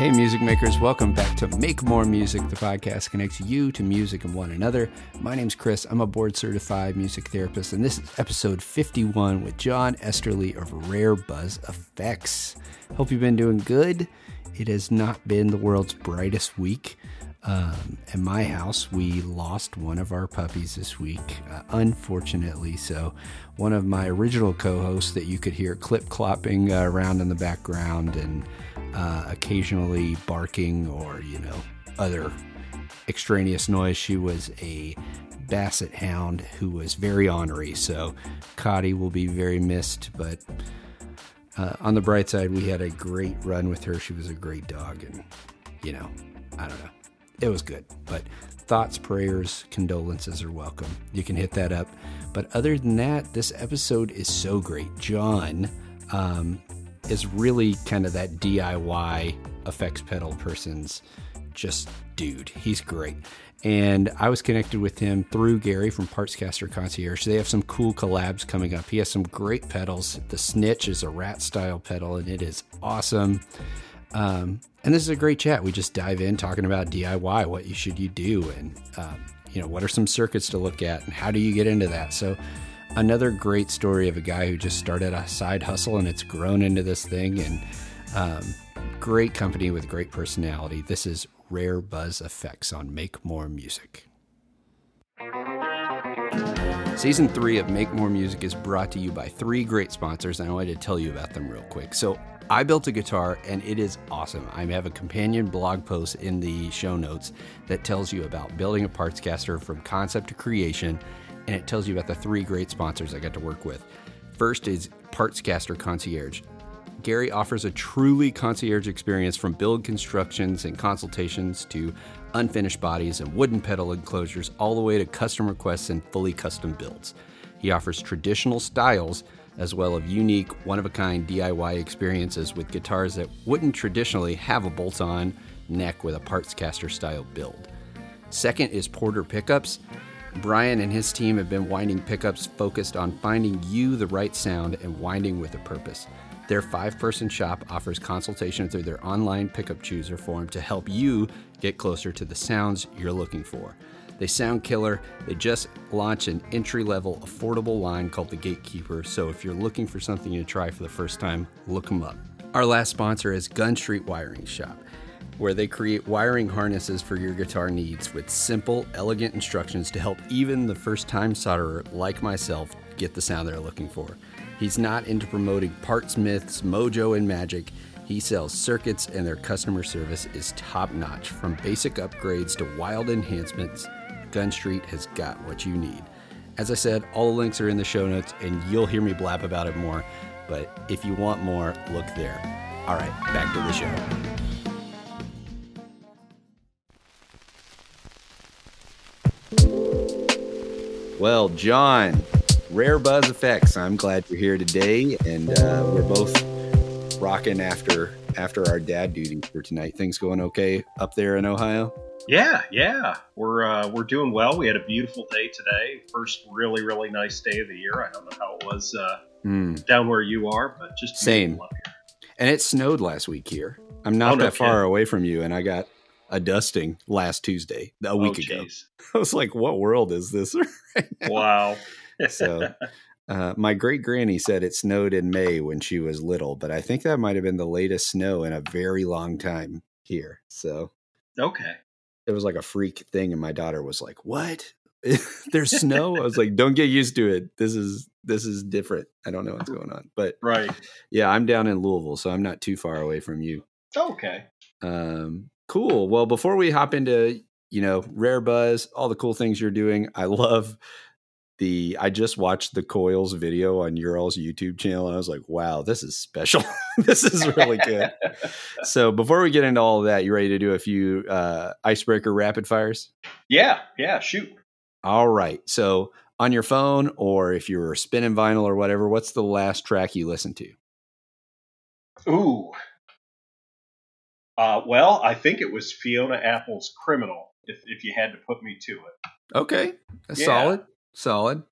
Hey, music makers, welcome back to Make More Music, the podcast connects you to music and one another. My name's Chris. I'm a board certified music therapist, and this is episode 51 with John Esterly of Rare Buzz Effects. Hope you've been doing good. It has not been the world's brightest week. Um, at my house, we lost one of our puppies this week, uh, unfortunately. So, one of my original co hosts that you could hear clip clopping uh, around in the background and uh, occasionally barking or, you know, other extraneous noise. She was a basset hound who was very ornery. So, Cotty will be very missed. But uh, on the bright side, we had a great run with her. She was a great dog. And, you know, I don't know. It was good. But thoughts, prayers, condolences are welcome. You can hit that up. But other than that, this episode is so great. John um, is really kind of that DIY effects pedal person's just dude. He's great. And I was connected with him through Gary from Partscaster Concierge. They have some cool collabs coming up. He has some great pedals. The Snitch is a rat style pedal, and it is awesome. Um, and this is a great chat. We just dive in talking about DIY, what you should you do, and um, you know what are some circuits to look at, and how do you get into that. So another great story of a guy who just started a side hustle and it's grown into this thing, and um, great company with great personality. This is Rare Buzz Effects on Make More Music. Season three of Make More Music is brought to you by three great sponsors, and I wanted to tell you about them real quick. So, I built a guitar and it is awesome. I have a companion blog post in the show notes that tells you about building a parts caster from concept to creation, and it tells you about the three great sponsors I got to work with. First is Partscaster Concierge. Gary offers a truly concierge experience from build constructions and consultations to unfinished bodies and wooden pedal enclosures, all the way to custom requests and fully custom builds. He offers traditional styles as well as unique, one of a kind DIY experiences with guitars that wouldn't traditionally have a bolt on neck with a parts caster style build. Second is Porter Pickups. Brian and his team have been winding pickups focused on finding you the right sound and winding with a purpose. Their five person shop offers consultation through their online pickup chooser form to help you get closer to the sounds you're looking for. They sound killer. They just launched an entry level, affordable line called the Gatekeeper. So if you're looking for something to try for the first time, look them up. Our last sponsor is Gun Street Wiring Shop, where they create wiring harnesses for your guitar needs with simple, elegant instructions to help even the first time solderer like myself get the sound they're looking for. He's not into promoting parts myths, mojo, and magic. He sells circuits, and their customer service is top notch. From basic upgrades to wild enhancements, Gun Street has got what you need. As I said, all the links are in the show notes, and you'll hear me blab about it more. But if you want more, look there. All right, back to the show. Well, John, Rare Buzz Effects. I'm glad you're here today, and uh, we're both rocking after after our dad duty for tonight. Things going okay up there in Ohio? Yeah, yeah, we're uh, we're doing well. We had a beautiful day today. First really really nice day of the year. I don't know how it was uh, Mm, down where you are, but just Same. beautiful up here. and it snowed last week here. I'm not Oh, no that far kidding. away from you, and I got a dusting last Tuesday, a week oh, ago. I was like, "What world is this?" right? Wow. So, uh, my great granny said it snowed in May when she was little, but I think that might have been the latest snow in a very long time here. So okay. It was like a freak thing, and my daughter was like, "What? There's snow?" I was like, "Don't get used to it. This is this is different. I don't know what's going on." But Right. yeah, I'm down in Louisville, so I'm not too far away from you. Okay. Um, cool. Well, before we hop into you know Rare Buzz, all the cool things you're doing, I love the. I just watched the Coils video on your all's YouTube channel, and I was like, wow, this is special. this is really good. so before we get into all of that, you ready to do a few uh, icebreaker rapid fires? yeah. Yeah. Shoot. All right. So on your phone, or if you're spinning vinyl or whatever, what's the last track you listened to? Ooh. Uh, well, I think it was Fiona Apple's "Criminal." If if you had to put me to it. Okay, Yeah. solid, solid.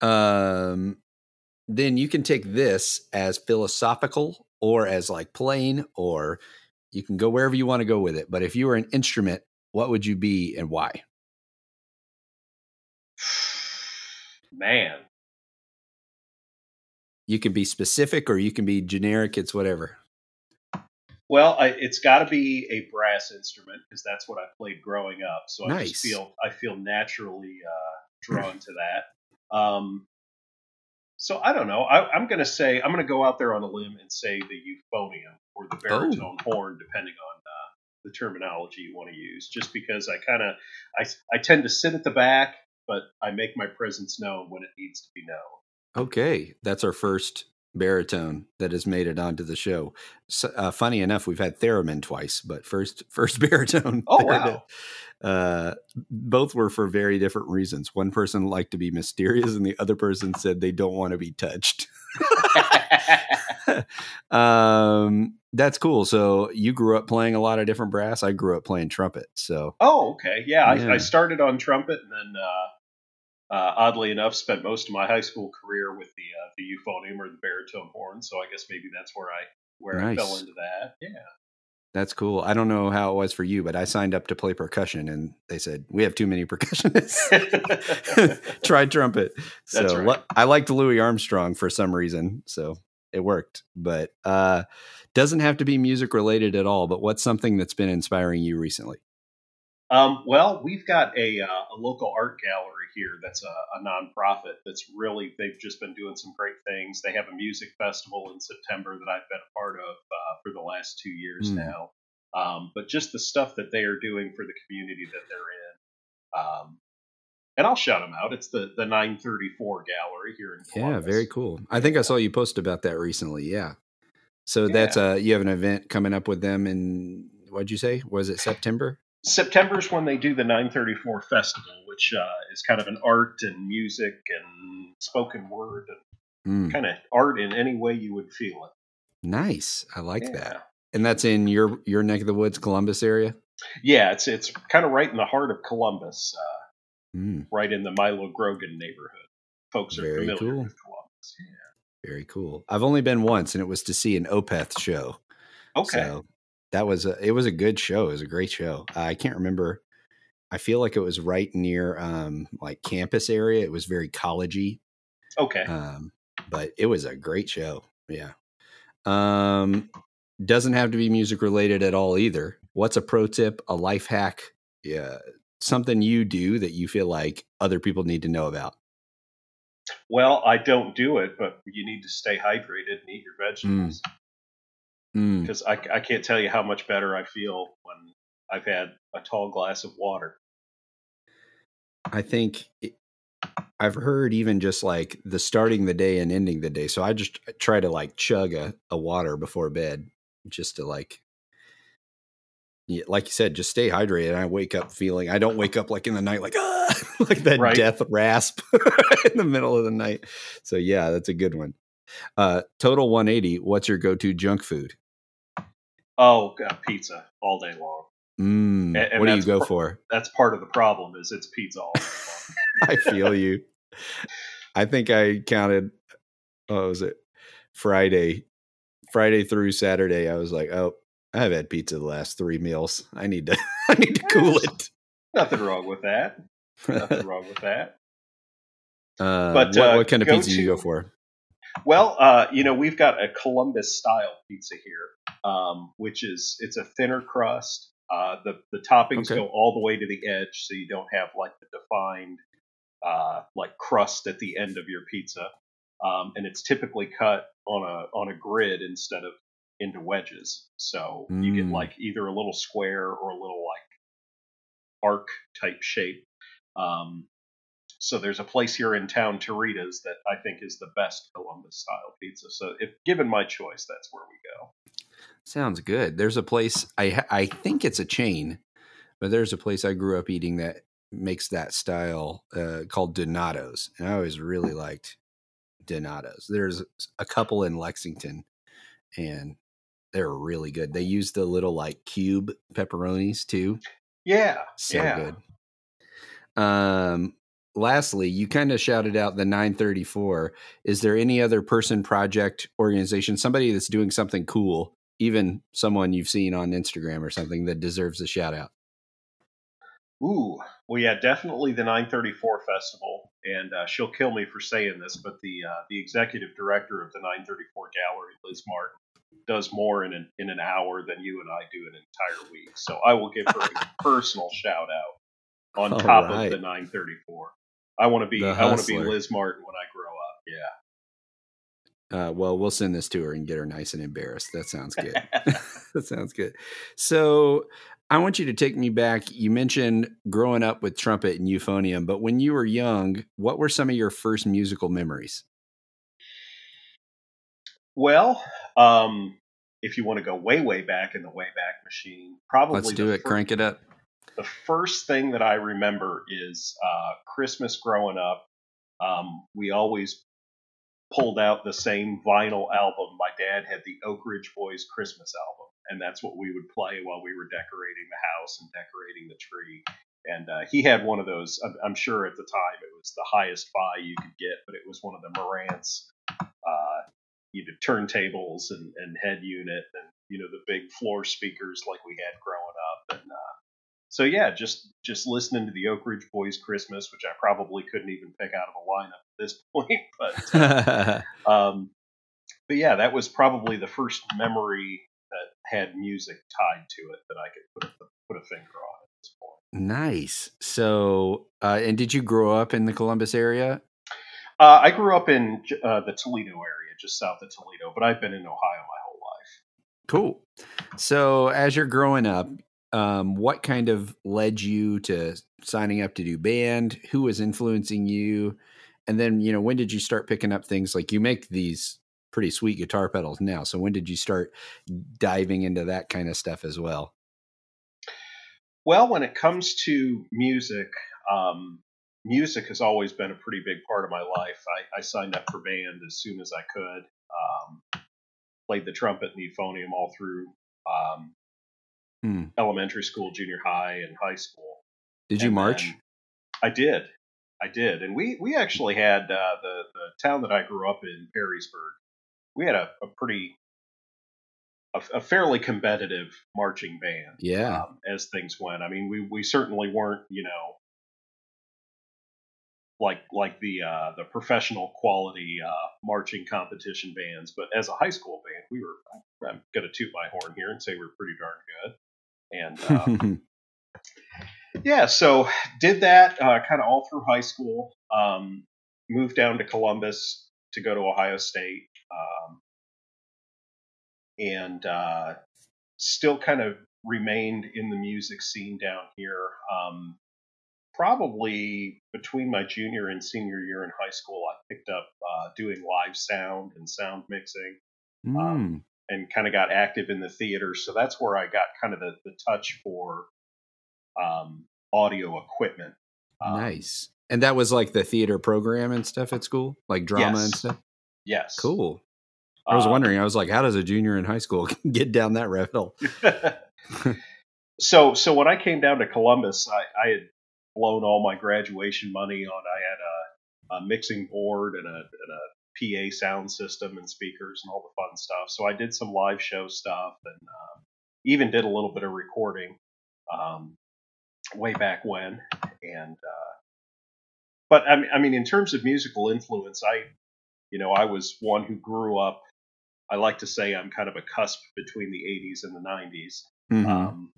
Um, then you can take this as philosophical or as like plain or You can go wherever you want to go with it. But if you were an instrument, what would you be and why? Man, you can be specific or you can be generic. It's whatever. Well, I, it's got to be a brass instrument because that's what I played growing up. So nice. I just feel I feel naturally uh, drawn to that. Um, so I don't know. I, am going to say I'm going to go out there on a limb and say the euphonium or the baritone oh. horn, depending on uh, the terminology you want to use. Just because I kind of I I tend to sit at the back, but I make my presence known when it needs to be known. Okay, that's our first baritone that has made it onto the show. So, uh, funny enough, we've had theremin twice, but first first baritone. Oh wow! Uh, both were for very different reasons. One person liked to be mysterious, and the other person said they don't want to be touched. um, that's cool. So you grew up playing a lot of different brass. I grew up playing trumpet. So oh, okay, yeah. yeah. I, I, started on trumpet, and then uh, uh, oddly enough, spent most of my high school career with the uh, the euphonium or the baritone horn. So I guess maybe that's where I where nice. I fell into that. Yeah. That's cool. I don't know how it was for you, but I signed up to play percussion and they said, we have too many percussionists. Try trumpet. So right. I liked Louis Armstrong for some reason. So it worked, but uh, doesn't have to be music related at all. But what's something that's been inspiring you recently? Um, well, we've got a, uh, a local art gallery here that's a, a, nonprofit that's really, they've just been doing some great things. They have a music festival in September that I've been a part of uh, for the last two years mm. now. Um, but just the stuff that they are doing for the community that they're in. Um, and I'll shout them out. It's the, the 934 gallery here in Columbus. Yeah, very cool. I think I saw you post about that recently. Yeah. So yeah. that's uh you have an event coming up with them in what'd you say? Was it September? September is when they do the 934 festival, which uh, is kind of an art and music and spoken word and mm. kind of art in any way you would feel it. Nice, I like yeah. that. And that's in your your neck of the woods, Columbus area. Yeah, it's it's kind of right in the heart of Columbus, uh, mm. right in the Milo Grogan neighborhood. Folks are Very familiar cool. with Columbus. Yeah. Very cool. I've only been once, and it was to see an Opeth show. Okay. So that was a, it was a good show. It was a great show. Uh, I can't remember. I feel like it was right near um, like campus area. It was very collegey. Okay. Um, but it was a great show. Yeah. Um, doesn't have to be music related at all either. What's a pro tip, a life hack, yeah, something you do that you feel like other people need to know about? Well, I don't do it, but you need to stay hydrated and eat your mm. vegetables. Mm because mm. I, I can't tell you how much better I feel when I've had a tall glass of water. I think it, I've heard even just like the starting the day and ending the day. So I just try to like chug a, a water before bed just to like, like you said, just stay hydrated. I wake up feeling, I don't wake up like in the night, like, ah, like that right. death rasp in the middle of the night. So yeah, that's a good one. Uh, total 180. What's your go-to junk food? Oh, God, pizza all day long. Mm, and, and what do you go par- for? That's part of the problem. Is it's pizza all day long. I feel you. I think I counted. What was it? Friday, Friday through Saturday. I was like, oh, I've had pizza the last three meals. I need to. I need to cool it. Nothing wrong with that. Nothing wrong with that. Uh, but what, uh, what kind of pizza to, do you go for? Well, uh, you know, we've got a Columbus style pizza here, um, which is it's a thinner crust. Uh, the the toppings okay. go all the way to the edge, so you don't have like the defined uh, like crust at the end of your pizza. Um, and it's typically cut on a on a grid instead of into wedges. So mm. you get mm. like either a little square or a little like arc type shape. Um, so there's a place here in town, Terita's, that I think is the best Columbus style pizza. So if given my choice, that's where we go. Sounds good. There's a place I I think it's a chain, but there's a place I grew up eating that makes that style uh, called Donato's, and I always really liked Donato's. There's a couple in Lexington, and they're really good. They use the little like cube pepperonis too. Yeah, so yeah. good. Um, lastly, you kind of shouted out the 934. Is there any other person, project, organization, somebody that's doing something cool, even someone you've seen on Instagram or something that deserves a shout out? Ooh, well, yeah, definitely the 934 Festival, and uh, she'll kill me for saying this, but the uh, the executive director of the 934 Gallery, Liz Martin, does more in an, in an hour than you and I do an entire week. So I will give her a personal shout out on All top right. of the 934. I want to be I want to be Liz Martin when I grow up. Yeah. Uh, well, we'll send this to her and get her nice and embarrassed. That sounds good. that sounds good. So I want you to take me back. You mentioned growing up with trumpet and euphonium, but when you were young, what were some of your first musical memories? Well, um, if you want to go way, way back in the way back Machine, probably let's do it. First, Crank it up. The first thing that I remember is uh, Christmas growing up. Um, we always pulled out the same vinyl album. My dad had the Oak Ridge Boys Christmas album, and that's what we would play while we were decorating the house and decorating the tree. And uh, he had one of those. I'm, sure at the time it was the highest buy you could get, but it was one of the Marantz uh, you know turntables and, and head unit and you know the big floor speakers like we had growing up and uh, so yeah just just listening to the oak ridge boys christmas which i probably couldn't even pick out of a lineup at this point but uh, um, but yeah that was probably the first memory that had music tied to it that i could put a, put a finger on at this point nice so uh, and did you grow up in the columbus area uh, I grew up in uh, the Toledo area, just south of Toledo, but I've been in Ohio my whole life. Cool. So, as you're growing up, um, what kind of led you to signing up to do band? Who was influencing you? And then, you know, when did you start picking up things like you make these pretty sweet guitar pedals now? So, when did you start diving into that kind of stuff as well? Well, when it comes to music, um, music has always been a pretty big part of my life. I, I signed up for band as soon as I could. Um, played the trumpet and euphonium all through um, hmm. elementary school, junior high, and high school. Did you march? I did. I did, and we we actually had uh, the the town that I grew up in, Perrysburg. We had a, a pretty a, a, fairly competitive marching band. Yeah. Um, as things went, I mean, we we certainly weren't you know like like the uh, the professional quality uh, marching competition bands. But as a high school band, we were I'm going to toot my horn here and say we are pretty darn good. And uh, yeah, so did that uh, kind of all through high school. Um, moved down to Columbus to go to Ohio State, um, and uh, still kind of remained in the music scene down here. Um, probably between my junior and senior year in high school, I picked up uh, doing live sound and sound mixing, mm. um. And kind of got active in the theater. So that's where I got kind of the, the touch for um, audio equipment. Um, nice. And that was like the theater program and stuff at school, like drama yes. and stuff. Yes. Cool. I was um, wondering. I was like, how does a junior in high school get down that rabbit hole? so, so when I came down to Columbus, I, I had blown all my graduation money on. I had a, a mixing board and a, and a, PA sound system and speakers and all the fun stuff. So I did some live show stuff and uh, even did a little bit of recording um, way back when. And uh, but I mean, I mean, in terms of musical influence, I you know I was one who grew up. I like to say I'm kind of a cusp between the 80s and the 90s. Mm-hmm. Um,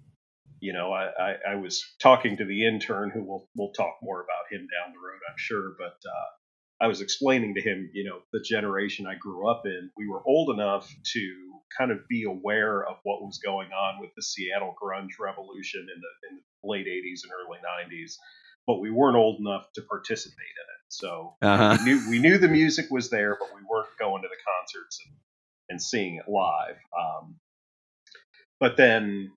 you know, I, I, I, was talking to the intern who will we'll talk more about him down the road, I'm sure. But uh, I was explaining to him, you know, the generation I grew up in, we were old enough to kind of be aware of what was going on with the Seattle grunge revolution in the, in the late 80s and early 90s, but we weren't old enough to participate in it. So uh-huh. we, knew, we knew the music was there, but we weren't going to the concerts and, and seeing it live. Um, but then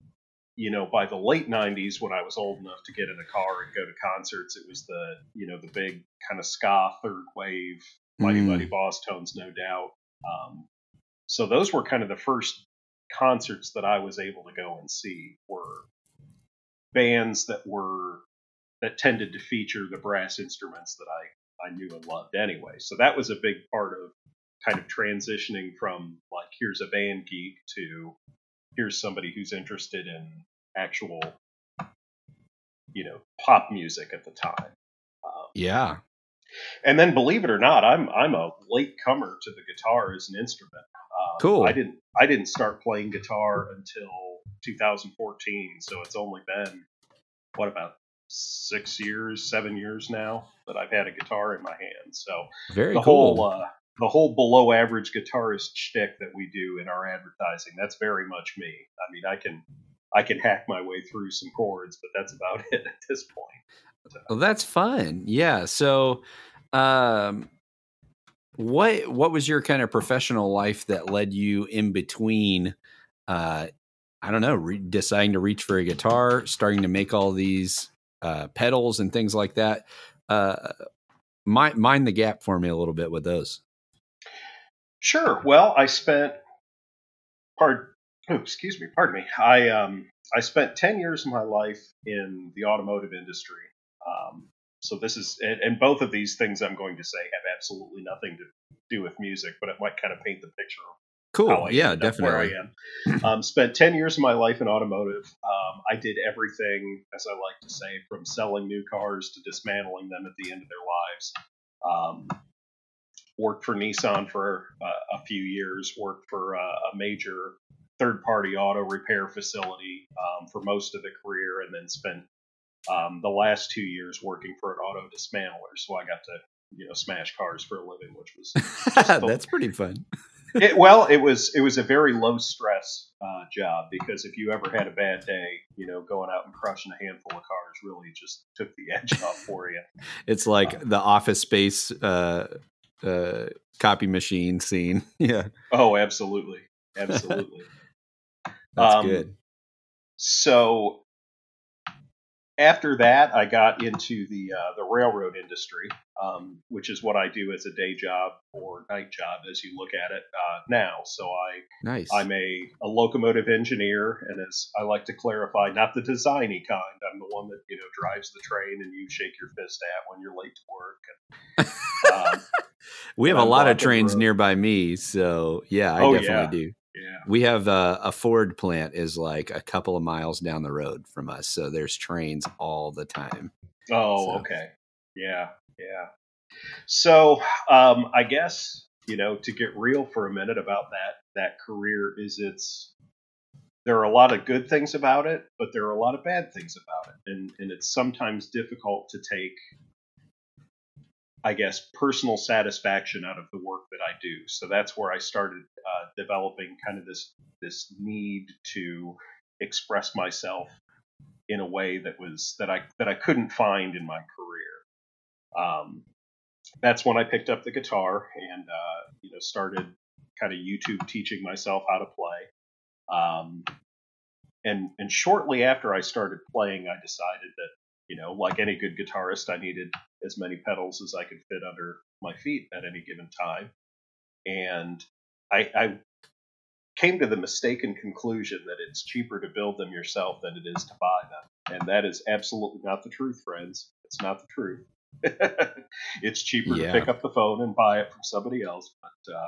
you know, by the late '90s, when I was old enough to get in a car and go to concerts, it was the you know the big kind of ska third wave, Mighty mm. Mighty Bosstones, no doubt. Um, so those were kind of the first concerts that I was able to go and see were bands that were that tended to feature the brass instruments that I I knew and loved anyway. So that was a big part of kind of transitioning from like here's a band geek to here's somebody who's interested in actual, you know, pop music at the time. Um, yeah. And then, believe it or not, I'm I'm a late comer to the guitar as an instrument. Um, cool. I didn't I didn't start playing guitar until 2014, so it's only been what about six years, seven years now that I've had a guitar in my hand. So very the cool. whole uh, the whole below average guitarist shtick that we do in our advertising, that's very much me. I mean, I can I can hack my way through some chords, but that's about it at this point. So. Well, that's fun. Yeah. So, um, what what was your kind of professional life that led you in between? Uh, I don't know, re- deciding to reach for a guitar, starting to make all these uh, pedals and things like that. Uh, mind, mind the gap for me a little bit with those. Sure. Well, I spent pardon, oh, excuse me, pardon me. I um I spent ten years of my life in the automotive industry. Um, so this is and, and both of these things I'm going to say have absolutely nothing to do with music, but it might kind of paint the picture Cool. yeah, definitely. I Um, spent 10 years of my life in automotive. Um, I did everything, as I like to say, from selling new cars to dismantling them at the end of their lives. Worked for Nissan for uh, a few years, worked for uh, a major third party auto repair facility um, for most of the career, and then spent um, the last two years working for an auto dismantler. So I got to you know smash cars for a living, which was that's pretty fun. it, well, it was it was a very low stress uh, job because if you ever had a bad day, you know, going out and crushing a handful of cars really just took the edge off for you. It's like uh, the Office Space uh, uh, copy machine scene. yeah. Oh, absolutely, absolutely. That's um, good. So after that, I got into the uh, the railroad industry, um, which is what I do as a day job or night job, as you look at it uh, now. So I nice. I'm a, a locomotive engineer, and as I like to clarify, not the designy kind. I'm the one that you know drives the train and you shake your fist at when you're late to work. And, um, we have a lot of trains nearby me, so yeah, I oh, definitely yeah. do. Yeah. We have a, a, Ford plant is like a couple of miles down the road from us, so there's trains all the time. Oh, so. okay. Yeah, yeah. So, um, I guess you know to get real for a minute about that that career is it's there are a lot of good things about it, but there are a lot of bad things about it, and and it's sometimes difficult to take I guess, personal satisfaction out of the work that I do. So that's where I started uh, developing kind of this this need to express myself in a way that was that I that I couldn't find in my career. Um, that's when I picked up the guitar and uh, you know started kind of YouTube teaching myself how to play. Um, and and shortly after I started playing, I decided that you know, like any good guitarist, I needed as many pedals as I could fit under my feet at any given time. And I, I came to the mistaken conclusion that it's cheaper to build them yourself than it is to buy them. And that is absolutely not the truth, friends. It's not the truth. it's cheaper yeah. to pick up the phone and buy it from somebody else. But uh,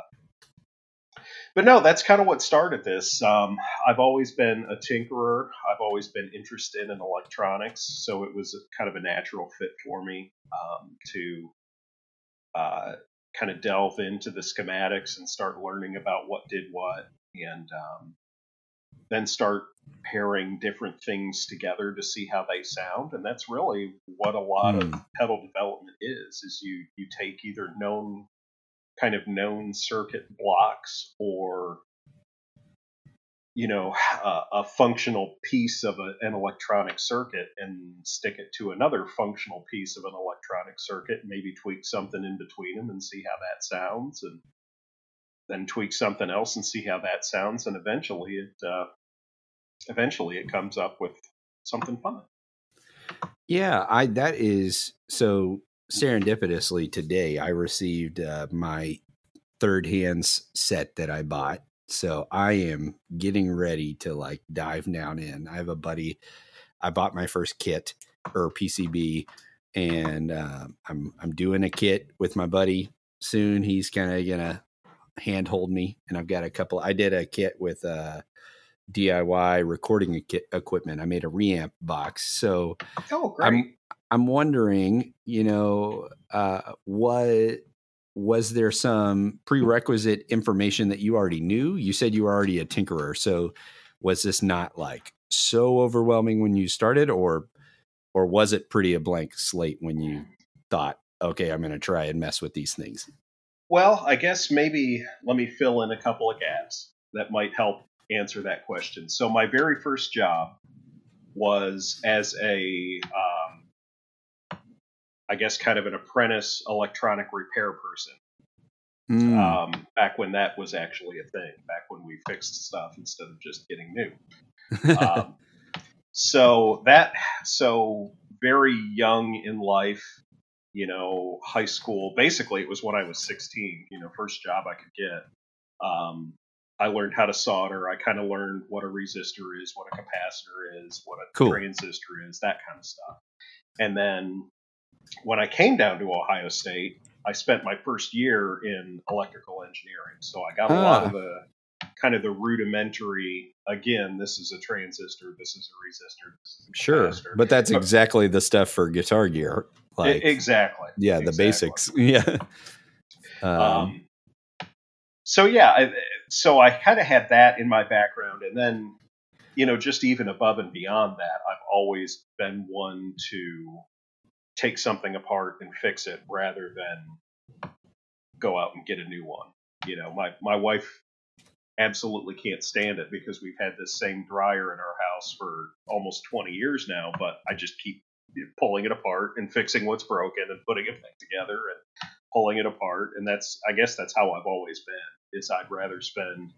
but no, that's kind of what started this. Um, I've always been a tinkerer. I've always been interested in electronics, so it was kind of a natural fit for me um, to uh, kind of delve into the schematics and start learning about what did what, and um, then start pairing different things together to see how they sound. And that's really what a lot mm. of hmm. pedal development is: is you you take either known kind of known circuit blocks or you know a, a functional piece of a, an electronic circuit and stick it to another functional piece of an electronic circuit maybe tweak something in between them and see how that sounds and then tweak something else and see how that sounds and eventually it uh, eventually it comes up with something fun. Yeah i that is so serendipitously today I received uh, my third hands set that I bought. So I am getting ready to like dive down in. I have a buddy. I bought my first kit or PCB, and uh, I'm I'm doing a kit with my buddy soon. He's kind of gonna handhold me, and I've got a couple. I did a kit with uh, DIY recording equipment. I made a reamp box. So oh, great. I'm I'm wondering, you know, uh, what was there some prerequisite information that you already knew? You said you were already a tinkerer, so was this not like so overwhelming when you started, or or was it pretty a blank slate when you thought, okay, I'm going to try and mess with these things? Well, I guess maybe let me fill in a couple of gaps that might help answer that question. So my very first job was as a um, I guess, kind of an apprentice electronic repair person. Mm. Um, back when that was actually a thing, back when we fixed stuff instead of just getting new. um, so that, so very young in life, you know, high school. Basically, it was when I was 16. You know, first job I could get. Um, I learned how to solder. I kind of learned what a resistor is, what a capacitor is, what a cool. transistor is, that kind of stuff. And then when I came down to Ohio State, I spent my first year in electrical engineering. So I got a ah. lot of the kind of the rudimentary again this is a transistor this is a resistor is a sure but that's exactly the stuff for guitar gear like exactly yeah exactly. the basics yeah um, um, so yeah I, so i kind of had that in my background and then you know just even above and beyond that i've always been one to take something apart and fix it rather than go out and get a new one. You know, my my wife absolutely can't stand it because we've had this same dryer in our house for almost 20 years now, but I just keep pulling it apart and fixing what's broken and putting it back together and pulling it apart and that's I guess that's how I've always been. Is I'd rather spend,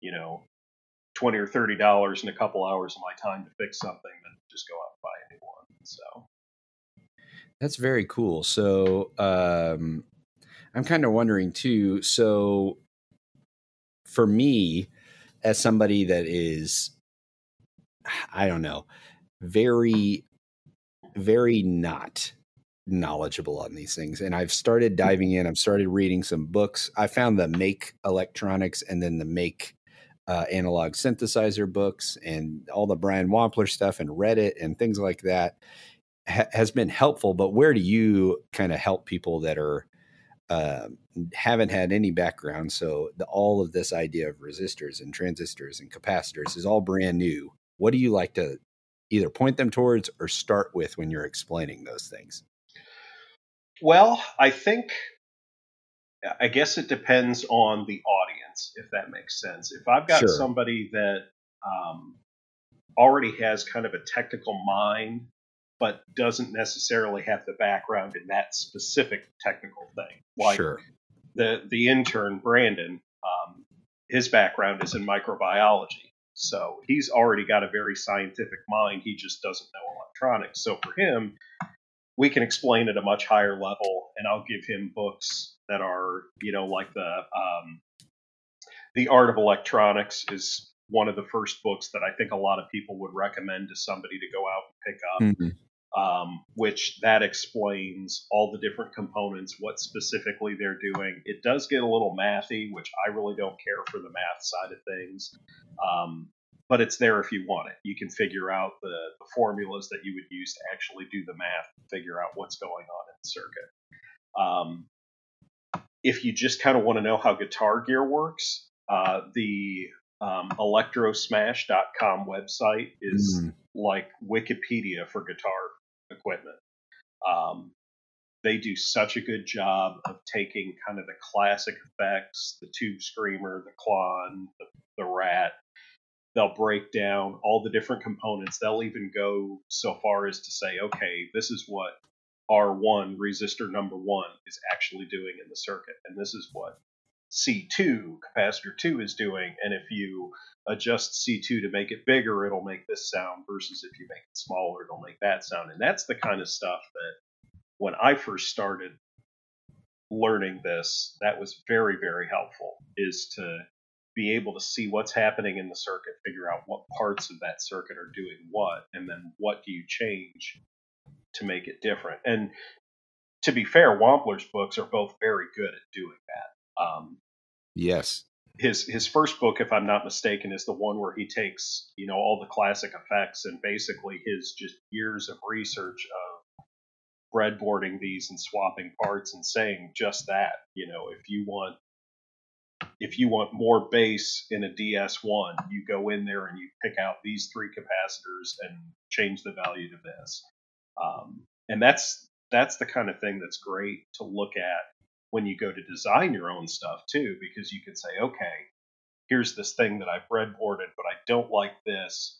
you know, 20 or 30 dollars and a couple hours of my time to fix something than just go out and buy a new one. So that's very cool. So um, I'm kind of wondering too. So for me, as somebody that is, I don't know, very, very not knowledgeable on these things. And I've started diving in. I've started reading some books. I found the Make Electronics and then the Make uh, Analog Synthesizer books and all the Brian Wampler stuff and Reddit and things like that ha- has been helpful, but where do you kind of help people that are uh, haven't had any background? So the, all of this idea of resistors and transistors and capacitors is all brand new. What do you like to either point them towards or start with when you're explaining those things? Well, I think I guess it depends on the audience, if that makes sense. If I've got sure. somebody that um, already has kind of a technical mind but doesn't necessarily have the background in that specific technical thing. Like sure. the the intern Brandon, um, his background is in microbiology, so he's already got a very scientific mind. He just doesn't know electronics. So for him, we can explain at a much higher level, and I'll give him books that are, you know, like the um, the art of electronics is one of the first books that I think a lot of people would recommend to somebody to go out and pick up. Mm-hmm um, which that explains all the different components, what specifically they're doing. It does get a little mathy, which I really don't care for the math side of things. Um, but it's there if you want it. You can figure out the, the, formulas that you would use to actually do the math, figure out what's going on in the circuit. Um, if you just kind of want to know how guitar gear works, uh, the um, electrosmash.com website is mm. like Wikipedia for guitar equipment. Um, they do such a good job of taking kind of the classic effects, the tube screamer, the Klon, the, the rat. They'll break down all the different components. They'll even go so far as to say, okay, this is what R1 resistor number one is actually doing in the circuit, and this is what C2 capacitor 2 is doing. And if you adjust C2 to make it bigger, it'll make this sound, versus if you make it smaller, it'll make that sound. And that's the kind of stuff that when I first started learning this, that was very, very helpful, is to be able to see what's happening in the circuit, figure out what parts of that circuit are doing what, and then what do you change to make it different. And to be fair, Wampler's books are both very good at doing that. Um, yes. his his first book, if I'm not mistaken, is the one where he takes you know all the classic effects and basically his just years of research of breadboarding these and swapping parts and saying just that. You know, if you want if you want more bass in a DS1, you go in there and you pick out these three capacitors and change the value to this. Um, and that's that's the kind of thing that's great to look at when you go to design your own stuff too, because you can say, okay, here's this thing that I've breadboarded, but I don't like this.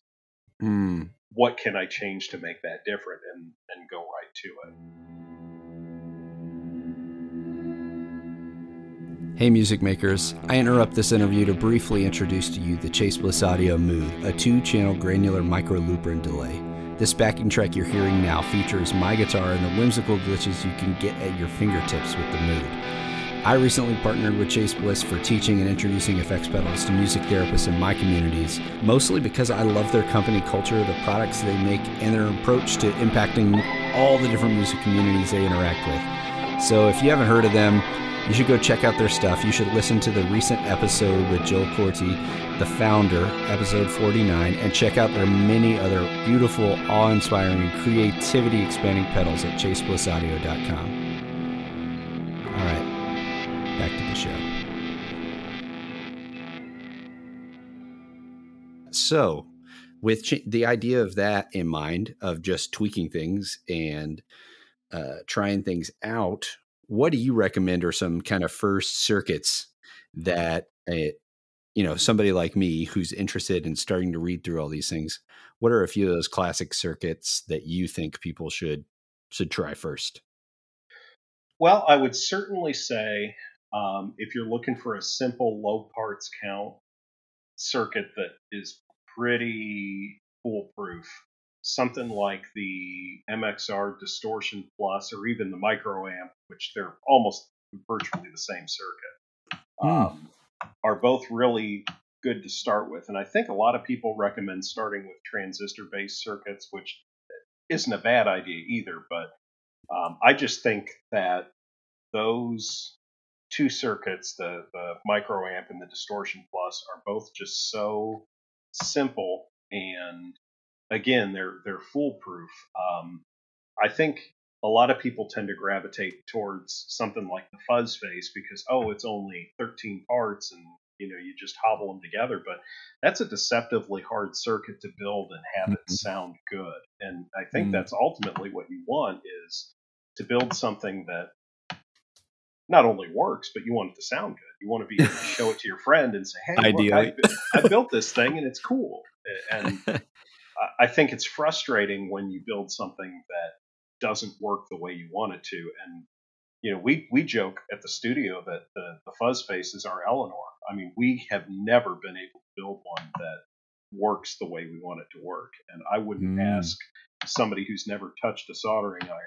Mm. What can I change to make that different and, and go right to it? Hey, music makers. I interrupt this interview to briefly introduce to you the Chase Bliss Audio Mood, a two channel granular micro looper and delay. This backing track you're hearing now features my guitar and the whimsical glitches you can get at your fingertips with the Mood. I recently partnered with Chase Bliss for teaching and introducing effects pedals to music therapists in my communities, mostly because I love their company culture, the products they make, and their approach to impacting all the different music communities they interact with. So if you haven't heard of them, you should go check out their stuff. You should listen to the recent episode with Joel Korte, the founder, episode 49, and check out their many other beautiful, awe inspiring, creativity expanding pedals at chaseblissaudio.com. All right, back to the show. So, with ch- the idea of that in mind, of just tweaking things and uh, trying things out, what do you recommend are some kind of first circuits that a, you know somebody like me who's interested in starting to read through all these things what are a few of those classic circuits that you think people should should try first? Well i would certainly say um, if you're looking for a simple low parts count circuit that is pretty foolproof something like the MXR Distortion Plus or even the Microamp, which they're almost virtually the same circuit, mm. um, are both really good to start with. And I think a lot of people recommend starting with transistor based circuits, which isn't a bad idea either. But um, I just think that those two circuits, the, the Microamp and the Distortion Plus, are both just so simple and again, they're they're foolproof. Um, I think a lot of people tend to gravitate towards something like the fuzz face because oh, it's only 13 parts and you know you just hobble them together. But that's a deceptively hard circuit to build and have mm-hmm. it sound good. And I think mm-hmm. that's ultimately what you want is to build something that not only works, but you want it to sound good. You want to be able to show it to your friend and say, "Hey, look, I, I built this thing and it's cool." And I think it's frustrating when you build something that doesn't work the way you want it to. And you know, we we joke at the studio that the the fuzz face is our Eleanor. I mean, we have never been able to build one that works the way we want it to work. And I wouldn't mm. ask somebody who's never touched a soldering iron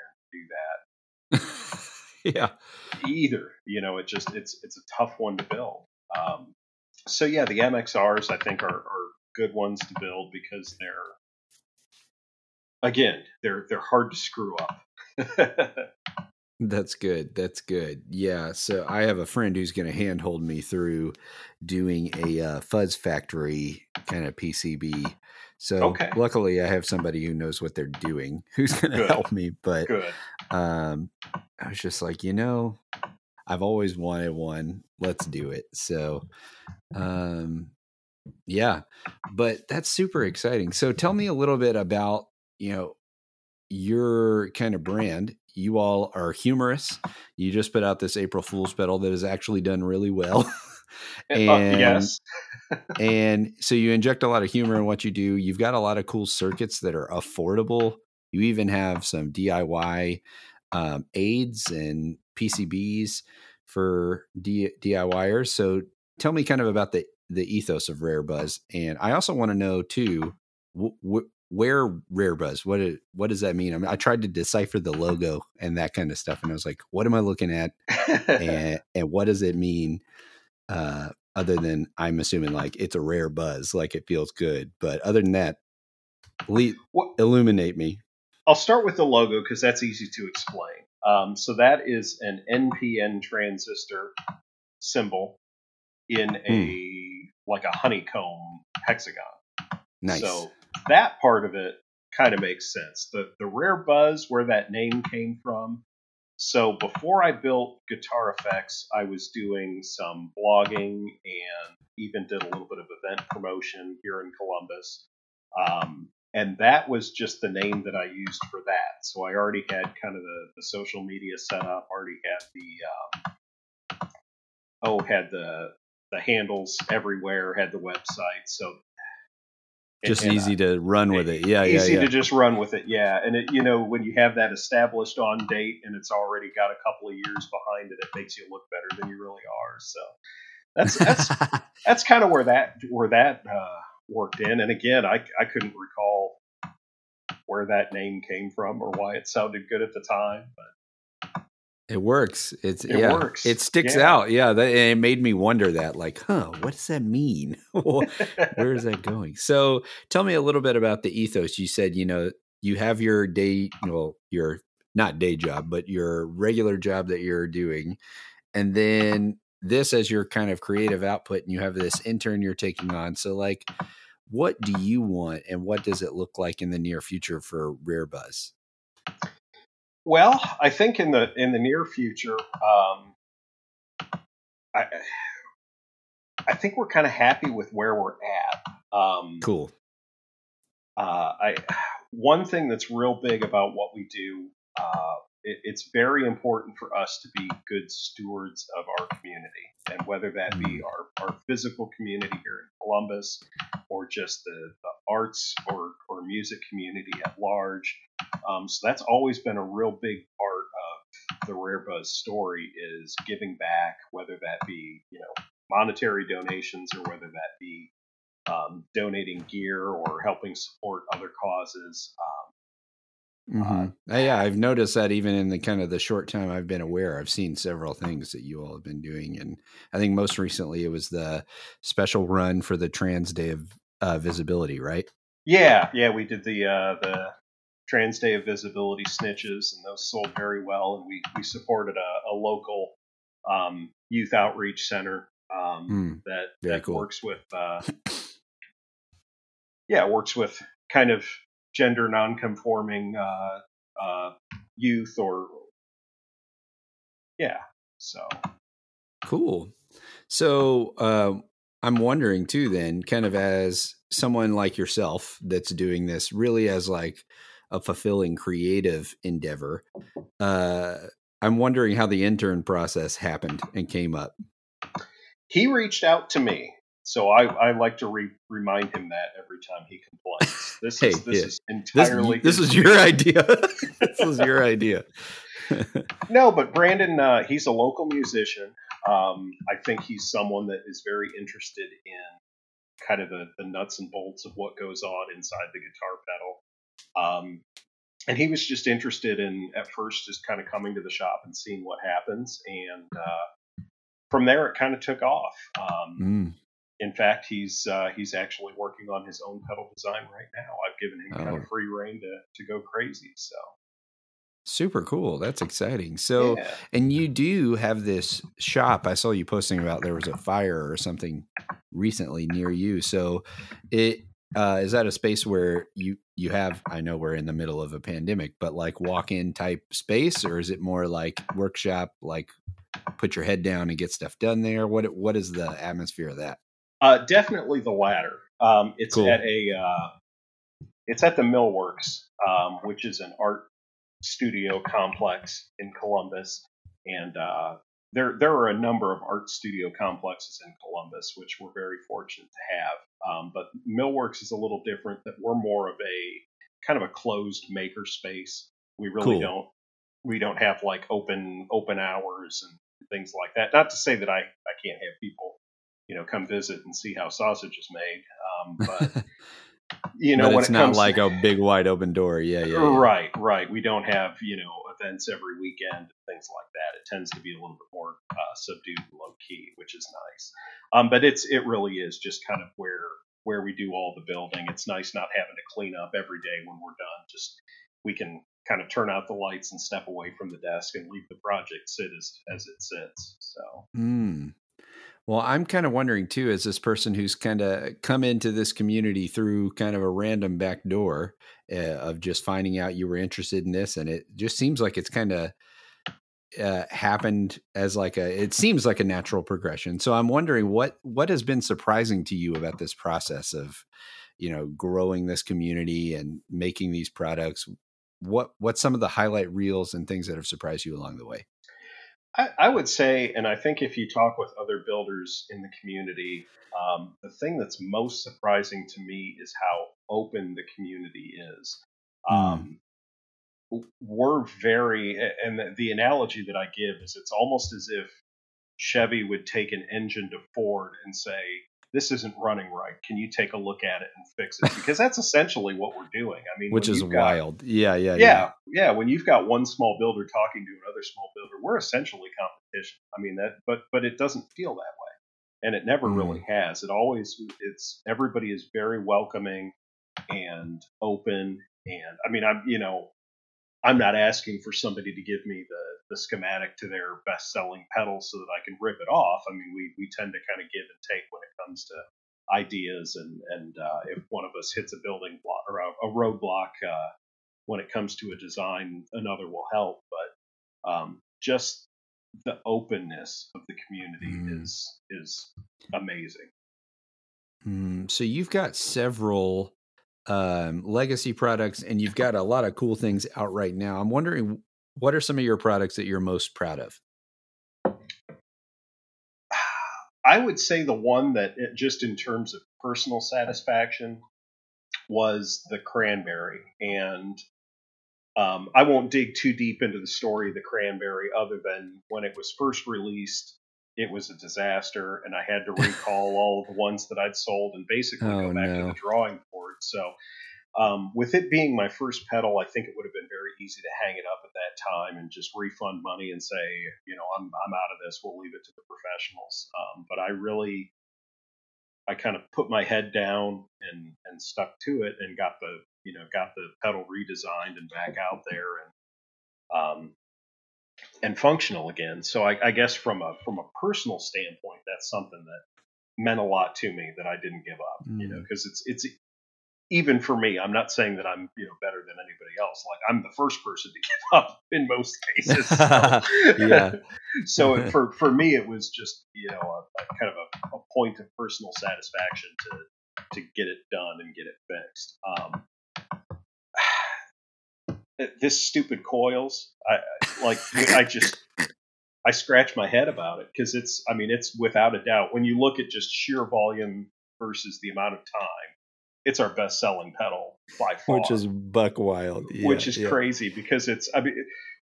to do that. yeah. Either. You know, it just it's it's a tough one to build. Um, so yeah, the MXRs I think are, are good ones to build because they're again, they're they're hard to screw up. That's good. That's good. Yeah. So I have a friend who's going to handhold me through doing a uh, Fuzz Factory kind of PCB. So okay. luckily, I have somebody who knows what they're doing who's going to help me. But um, I was just like, you know, I've always wanted one. Let's do it. So, um, yeah, but that's super exciting. So tell me a little bit about you know your kind of brand. You all are humorous. You just put out this april fool's pedal that has actually done really well. And uh, yes. and so you inject a lot of humor in what you do. You've got a lot of cool circuits that are affordable. You even have some diy um, aids and pcbs for D- diyers so tell me kind of about the the ethos of rare buzz and i also want to know too where rare buzz what it, what does that mean? I, mean I tried to decipher the logo and that kind of stuff and i was like what am i looking at? And, and what does it mean uh, other than i'm assuming like it's a rare buzz like it feels good but other than that le- well, illuminate me. I'll start with the logo because that's easy to explain. Um, so that is an npn transistor symbol in a mm. Like a honeycomb hexagon. Nice. So that part of it kind of makes sense. The the rare buzz where that name came from. So before I built Guitar Effects, I was doing some blogging and even did a little bit of event promotion here in Columbus. Um, and that was just the name that I used for that. So I already had kind of the, the social media set up, already had the um, oh, had the the handles everywhere, had the website. So just and, easy uh, to run with it. Yeah, easy yeah, to just run with it. Yeah, and it, you know when you have that established on date and it's already got a couple of years behind it, it makes you look better than you really are. So that's that's that's kind of where that where that uh, worked in. And again, I I couldn't recall where that name came from or why it sounded good at the time, but it works. It's it yeah, works. It sticks yeah. out. Yeah, that, it made me wonder that, like, huh, what does that mean? Where is that going? So, tell me a little bit about the ethos. You said, you know, you have your day, well, your not day job, but your regular job that you're doing, and then this as your kind of creative output, and you have this intern you're taking on. So, like, what do you want, and what does it look like in the near future for Rare Buzz? Well, I think in the in the near future, um, I I think we're kind of happy with where we're at. Um, cool. Uh, I one thing that's real big about what we do. Uh, it, it's very important for us to be good stewards of our community, and whether that be mm. our, our physical community here in Columbus, or just the, the arts or, or music community at large. Um, so that's always been a real big part of the Rare Buzz story is giving back, whether that be you know monetary donations or whether that be um, donating gear or helping support other causes. Um, Mm-hmm. Uh, yeah, I've noticed that even in the kind of the short time I've been aware, I've seen several things that you all have been doing, and I think most recently it was the special run for the Trans Day of uh, Visibility, right? Yeah, yeah, we did the uh, the Trans Day of Visibility snitches, and those sold very well, and we we supported a, a local um, youth outreach center um, mm, that that cool. works with uh, yeah works with kind of gender nonconforming uh, uh, youth or yeah so cool so uh, i'm wondering too then kind of as someone like yourself that's doing this really as like a fulfilling creative endeavor uh, i'm wondering how the intern process happened and came up he reached out to me so I, I like to re- remind him that every time he complains. This hey, is this yeah. is entirely this, this is your idea. this is your idea. no, but Brandon, uh, he's a local musician. Um, I think he's someone that is very interested in kind of the, the nuts and bolts of what goes on inside the guitar pedal. Um, and he was just interested in at first just kind of coming to the shop and seeing what happens, and uh, from there it kind of took off. Um, mm in fact, he's uh, he's actually working on his own pedal design right now. I've given him oh. kind of free reign to to go crazy. So super cool. That's exciting. So, yeah. and you do have this shop. I saw you posting about there was a fire or something recently near you. So, it uh, is that a space where you you have? I know we're in the middle of a pandemic, but like walk in type space, or is it more like workshop? Like put your head down and get stuff done there. What what is the atmosphere of that? Uh, definitely the latter. Um, it's cool. at a uh, it's at the Millworks, um, which is an art studio complex in Columbus, and uh, there there are a number of art studio complexes in Columbus, which we're very fortunate to have. Um, but Millworks is a little different. That we're more of a kind of a closed maker space. We really cool. don't we don't have like open open hours and things like that. Not to say that I I can't have people you know, come visit and see how sausage is made. Um, but you know, but it's it not like a big wide open door. Yeah, yeah, yeah, Right, right. We don't have you know events every weekend, things like that. It tends to be a little bit more uh, subdued and low key, which is nice. Um, but it's it really is just kind of where where we do all the building. It's nice not having to clean up every day when we're done. Just we can kind of turn out the lights and step away from the desk and leave the project sit as as it sits. So. Mm. Well, I'm kind of wondering too, as this person who's kind of come into this community through kind of a random back door uh, of just finding out you were interested in this, and it just seems like it's kind of uh, happened as like a. It seems like a natural progression. So I'm wondering what what has been surprising to you about this process of, you know, growing this community and making these products. What what's some of the highlight reels and things that have surprised you along the way? I, I, would say, and I think if you talk with other builders in the community, um, the thing that's most surprising to me is how open the community is. Mm. Um, we're very, and the, the analogy that I give is it's almost as if Chevy would take an engine to Ford and say, this isn't running right. Can you take a look at it and fix it? Because that's essentially what we're doing. I mean, which is got, wild. Yeah, yeah, yeah, yeah, yeah. When you've got one small builder talking to another small builder, we're essentially competition. I mean that, but but it doesn't feel that way, and it never mm. really has. It always it's everybody is very welcoming and open. And I mean, I'm you know, I'm not asking for somebody to give me the the schematic to their best selling pedal so that I can rip it off. I mean, we, we tend to kind of give and take when it comes to ideas, and and uh, if one of us hits a building block or a, a roadblock uh, when it comes to a design, another will help. But um, just the openness of the community mm. is is amazing. Mm, so you've got several um, legacy products, and you've got a lot of cool things out right now. I'm wondering what are some of your products that you're most proud of? I would say the one that, it, just in terms of personal satisfaction, was the cranberry. And um, I won't dig too deep into the story of the cranberry, other than when it was first released, it was a disaster, and I had to recall all of the ones that I'd sold and basically oh, go back no. to the drawing board. So um, with it being my first pedal, I think it would have been very easy to hang it up at that time and just refund money and say, you know, I'm, I'm out of this. We'll leave it to the professionals. Um, but I really, I kind of put my head down and, and stuck to it and got the, you know, got the pedal redesigned and back out there and, um, and functional again. So I, I guess from a, from a personal standpoint, that's something that meant a lot to me that I didn't give up, mm. you know, because mm. it's, it's, even for me, I'm not saying that I'm you know better than anybody else. Like I'm the first person to give up in most cases. So, yeah. so for for me, it was just you know a, a kind of a, a, point of personal satisfaction to to get it done and get it fixed. Um, this stupid coils, I like I just I scratch my head about it because it's I mean it's without a doubt when you look at just sheer volume versus the amount of time it's our best selling pedal by far. Which is buck wild. Yeah, which is yeah. crazy because it's I mean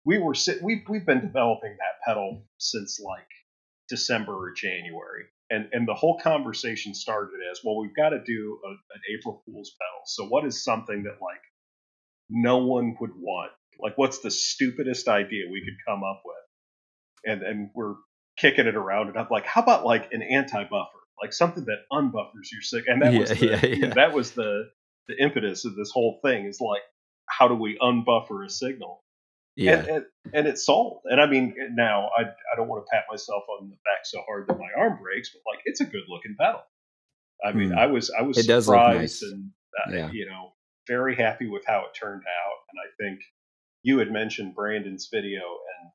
we were we we've been developing that pedal since like December or January. And and the whole conversation started as, well, we've got to do a, an April Fool's pedal. So what is something that like no one would want? Like what's the stupidest idea we could come up with? And and we're kicking it around and I'm like, how about like an anti buffer? like something that unbuffers your sick. And that yeah, was the, yeah, yeah. that was the the impetus of this whole thing is like how do we unbuffer a signal? Yeah, and, and, and it's sold. And I mean, now I I don't want to pat myself on the back so hard that my arm breaks, but like it's a good looking pedal. I mean, mm. I was I was it surprised nice. and uh, yeah. you know very happy with how it turned out. And I think you had mentioned Brandon's video, and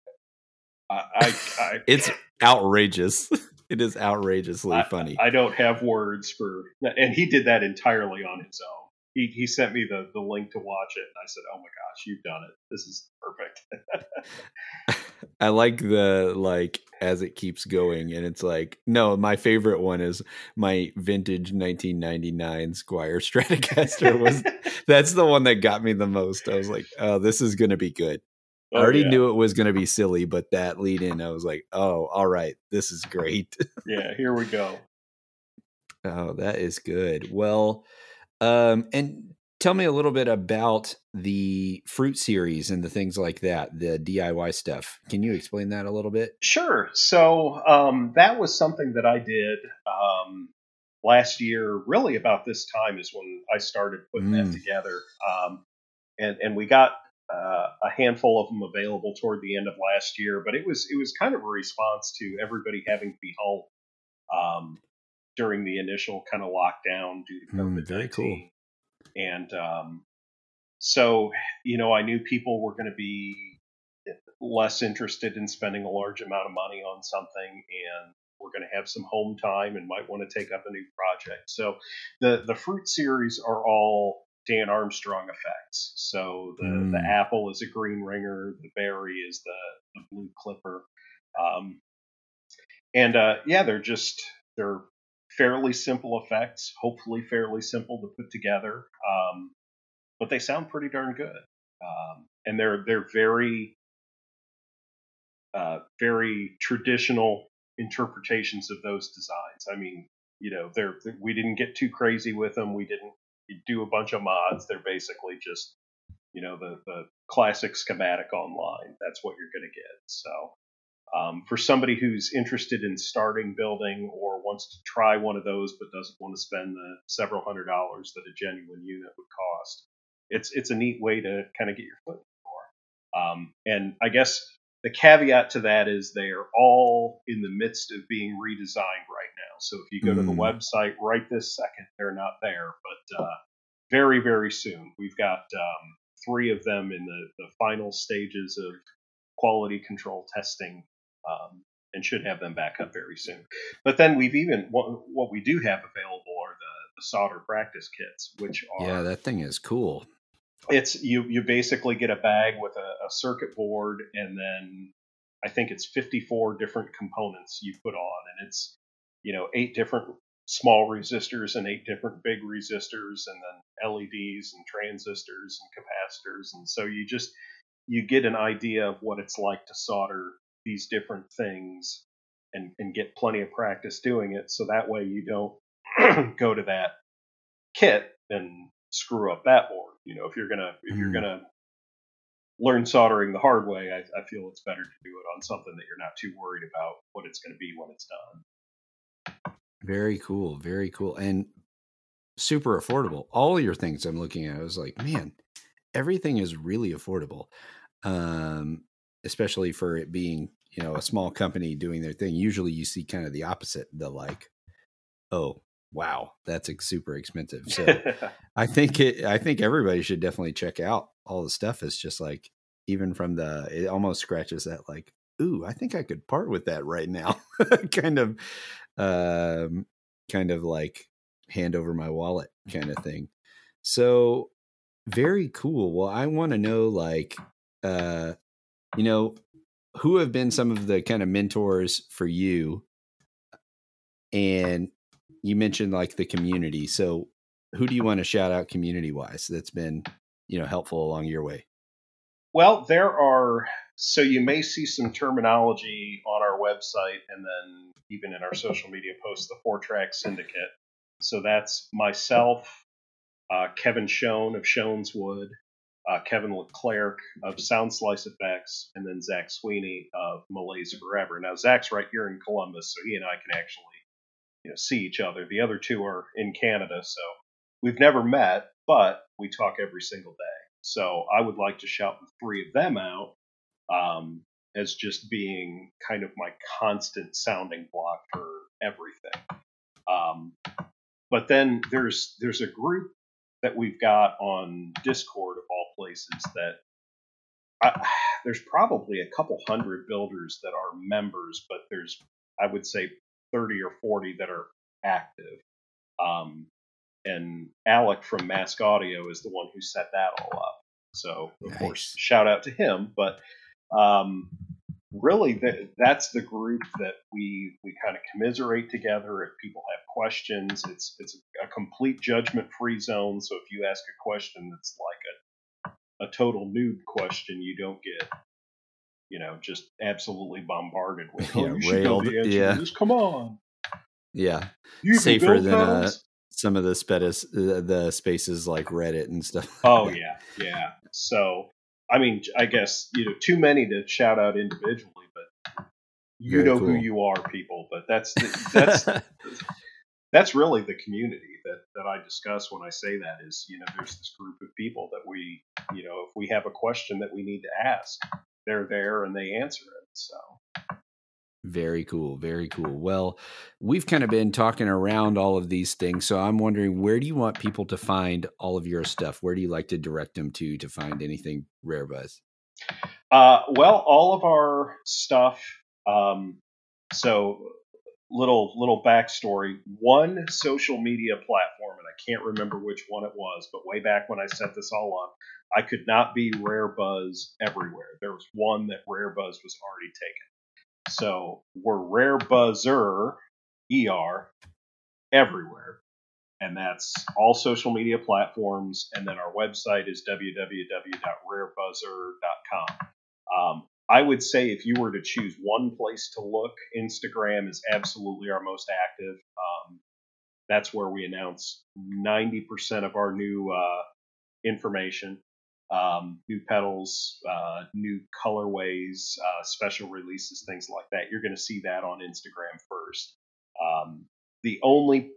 I, I, I it's outrageous. it is outrageously I, funny. I don't have words for, and he did that entirely on his own. He, he sent me the, the link to watch it, and I said, "Oh my gosh, you've done it! This is perfect." I like the like as it keeps going, and it's like no, my favorite one is my vintage 1999 Squier Stratocaster. Was that's the one that got me the most. I was like, oh, this is gonna be good. Oh, I already yeah. knew it was going to be silly, but that lead in, I was like, oh, all right, this is great. yeah, here we go. Oh, that is good. Well, um, and tell me a little bit about the fruit series and the things like that, the DIY stuff. Can you explain that a little bit? Sure. So um, that was something that I did um, last year. Really, about this time is when I started putting mm. that together. Um, and and we got uh, a handful of them available toward the end of last year, but it was it was kind of a response to everybody having to be home. um, during the initial kind of lockdown due to COVID. Mm, very cool. And um, so, you know, I knew people were going to be less interested in spending a large amount of money on something and we're going to have some home time and might want to take up a new project. So the the fruit series are all Dan Armstrong effects. So the mm. the apple is a green ringer, the berry is the, the blue clipper. Um, and uh, yeah, they're just they're fairly simple effects, hopefully fairly simple to put together. Um, but they sound pretty darn good. Um, and they're they're very uh, very traditional interpretations of those designs. I mean, you know, they're we didn't get too crazy with them. We didn't do a bunch of mods. They're basically just you know the the classic schematic online. That's what you're going to get. So. Um, for somebody who's interested in starting building or wants to try one of those but doesn't want to spend the several hundred dollars that a genuine unit would cost, it's it's a neat way to kind of get your foot in the door. Um, and I guess the caveat to that is they are all in the midst of being redesigned right now. So if you go mm. to the hmm. website right this second, they're not there, but uh, very very soon. We've got um, three of them in the, the final stages of quality control testing. Um, and should have them back up very soon. But then we've even what, what we do have available are the, the solder practice kits, which are yeah, that thing is cool it's you you basically get a bag with a, a, circuit board and then I think it's 54 different components you put on and it's you know eight different small resistors and eight different big resistors and then LEDs and transistors and capacitors and so you just you get an idea of what it's like to solder these different things and, and get plenty of practice doing it so that way you don't go to that kit and screw up that board you know, if you're gonna if you're mm. gonna learn soldering the hard way, I, I, feel it's better to do it on something that you're not too worried about what it's going to be when it's done. Very cool, very cool, and super affordable. All your things I'm looking at, I was like, man, everything is really affordable, um, especially for it being you know a small company doing their thing. Usually, you see kind of the opposite. The like, oh, wow, that's super expensive. So I think it, I think everybody should definitely check out all the stuff. It's just like even from the, it almost scratches that like, ooh, I think I could part with that right now, kind of, um, kind of like hand over my wallet kind of thing. So very cool. Well, I want to know like, uh, you know, who have been some of the kind of mentors for you and you mentioned like the community. So who do you want to shout out community wise that's been, you know, helpful along your way? Well, there are so you may see some terminology on our website and then even in our social media posts, the four track syndicate. So that's myself, uh, Kevin Schoen of Schoen's Wood, uh, Kevin Leclerc of Sound Slice Effects, and then Zach Sweeney of Malaise Forever. Now, Zach's right here in Columbus, so he and I can actually you know, see each other. The other two are in Canada, so we've never met, but we talk every single day. So I would like to shout the three of them out um, as just being kind of my constant sounding block for everything. Um, but then there's there's a group that we've got on Discord of all places that I, there's probably a couple hundred builders that are members, but there's I would say 30 or 40 that are active. Um, and Alec from Mask Audio is the one who set that all up. So, of nice. course, shout out to him. But um, really, the, that's the group that we we kind of commiserate together. If people have questions, it's it's a complete judgment free zone. So if you ask a question that's like a a total noob question, you don't get you know, just absolutely bombarded with. Oh, yeah, railed. yeah. This. Come on. Yeah. You Safer than uh, some of the spetis, the, the spaces like Reddit and stuff. Oh yeah, yeah. So I mean, I guess you know too many to shout out individually, but you Very know cool. who you are, people. But that's that's that's really the community that that I discuss when I say that is you know there's this group of people that we you know if we have a question that we need to ask they're there and they answer it. So Very cool. Very cool. Well, we've kind of been talking around all of these things. So I'm wondering where do you want people to find all of your stuff? Where do you like to direct them to to find anything Rare Buzz? Uh, well, all of our stuff. Um, so little little backstory. One social media platform, and I can't remember which one it was, but way back when I set this all up, I could not be Rare Buzz everywhere. There was one that Rare Buzz was already taken. So we're Rare Buzzer, ER, everywhere. And that's all social media platforms. And then our website is www.rarebuzzer.com. Um, I would say if you were to choose one place to look, Instagram is absolutely our most active. Um, that's where we announce 90% of our new uh, information um, new pedals, uh, new colorways, uh, special releases, things like that. You're going to see that on Instagram first. Um, the only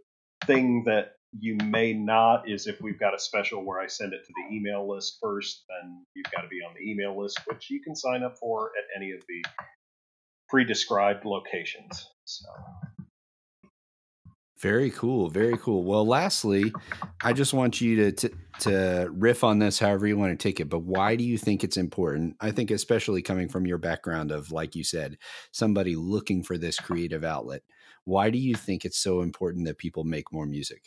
thing that you may not is if we've got a special where I send it to the email list first, then you've got to be on the email list, which you can sign up for at any of the pre-described locations. So. Very cool. Very cool. Well, lastly, I just want you to, to, to riff on this however you want to take it. But why do you think it's important? I think, especially coming from your background of, like you said, somebody looking for this creative outlet. Why do you think it's so important that people make more music?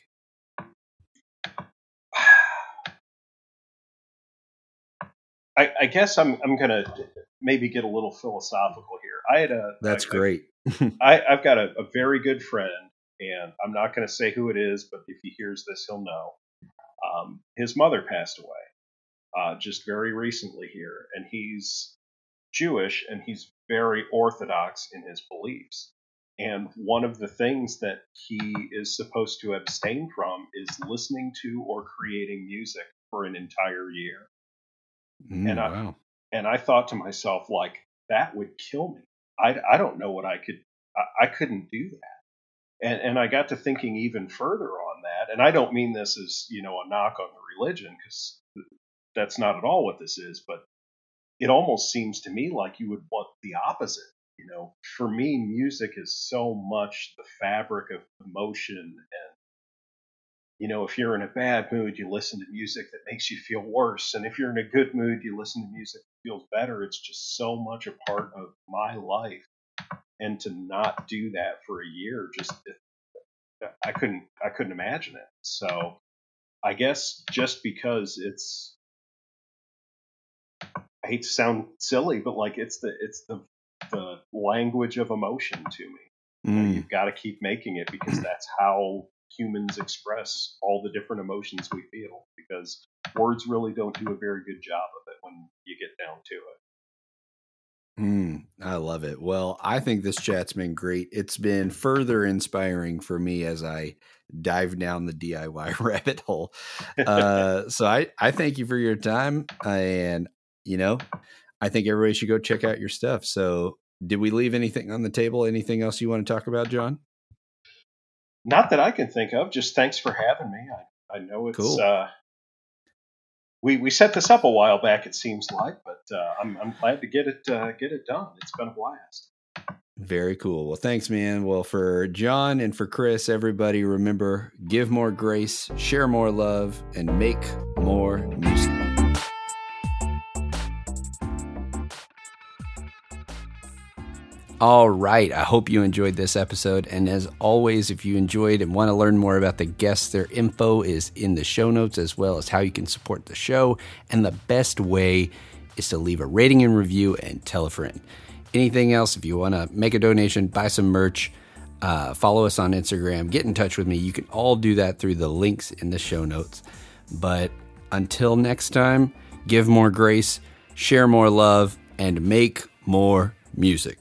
I, I guess I'm I'm gonna maybe get a little philosophical here. I had a that's a, great. I, I've got a, a very good friend and I'm not going to say who it is, but if he hears this, he'll know. Um, his mother passed away uh, just very recently here, and he's Jewish and he's very orthodox in his beliefs. And one of the things that he is supposed to abstain from is listening to or creating music for an entire year. Mm, and I wow. and I thought to myself, like that would kill me. I, I don't know what I could. I, I couldn't do that and and I got to thinking even further on that. And I don't mean this as you know a knock on the religion because that's not at all what this is. But it almost seems to me like you would want the opposite. You know, for me, music is so much the fabric of emotion and you know, if you're in a bad mood, you listen to music that makes you feel worse. And if you're in a good mood, you listen to music that feels better. It's just so much a part of my life and to not do that for a year just I couldn't I couldn't imagine it. So I guess just because it's I hate to sound silly, but like it's the it's the the language of emotion to me. Mm. You know, you've got to keep making it because that's how humans express all the different emotions we feel because words really don't do a very good job of it when you get down to it. Mm, I love it. Well, I think this chat's been great. It's been further inspiring for me as I dive down the DIY rabbit hole. Uh, so I, I thank you for your time. And, you know, I think everybody should go check out your stuff. So, did we leave anything on the table? Anything else you want to talk about, John? Not that I can think of. Just thanks for having me. I, I know it's cool. uh, we, we set this up a while back, it seems like, but uh, I'm, I'm glad to get it uh, get it done. It's been a blast. Very cool. Well, thanks, man. Well, for John and for Chris, everybody remember give more grace, share more love, and make more music. All right. I hope you enjoyed this episode. And as always, if you enjoyed and want to learn more about the guests, their info is in the show notes, as well as how you can support the show. And the best way is to leave a rating and review and tell a friend. Anything else, if you want to make a donation, buy some merch, uh, follow us on Instagram, get in touch with me, you can all do that through the links in the show notes. But until next time, give more grace, share more love, and make more music.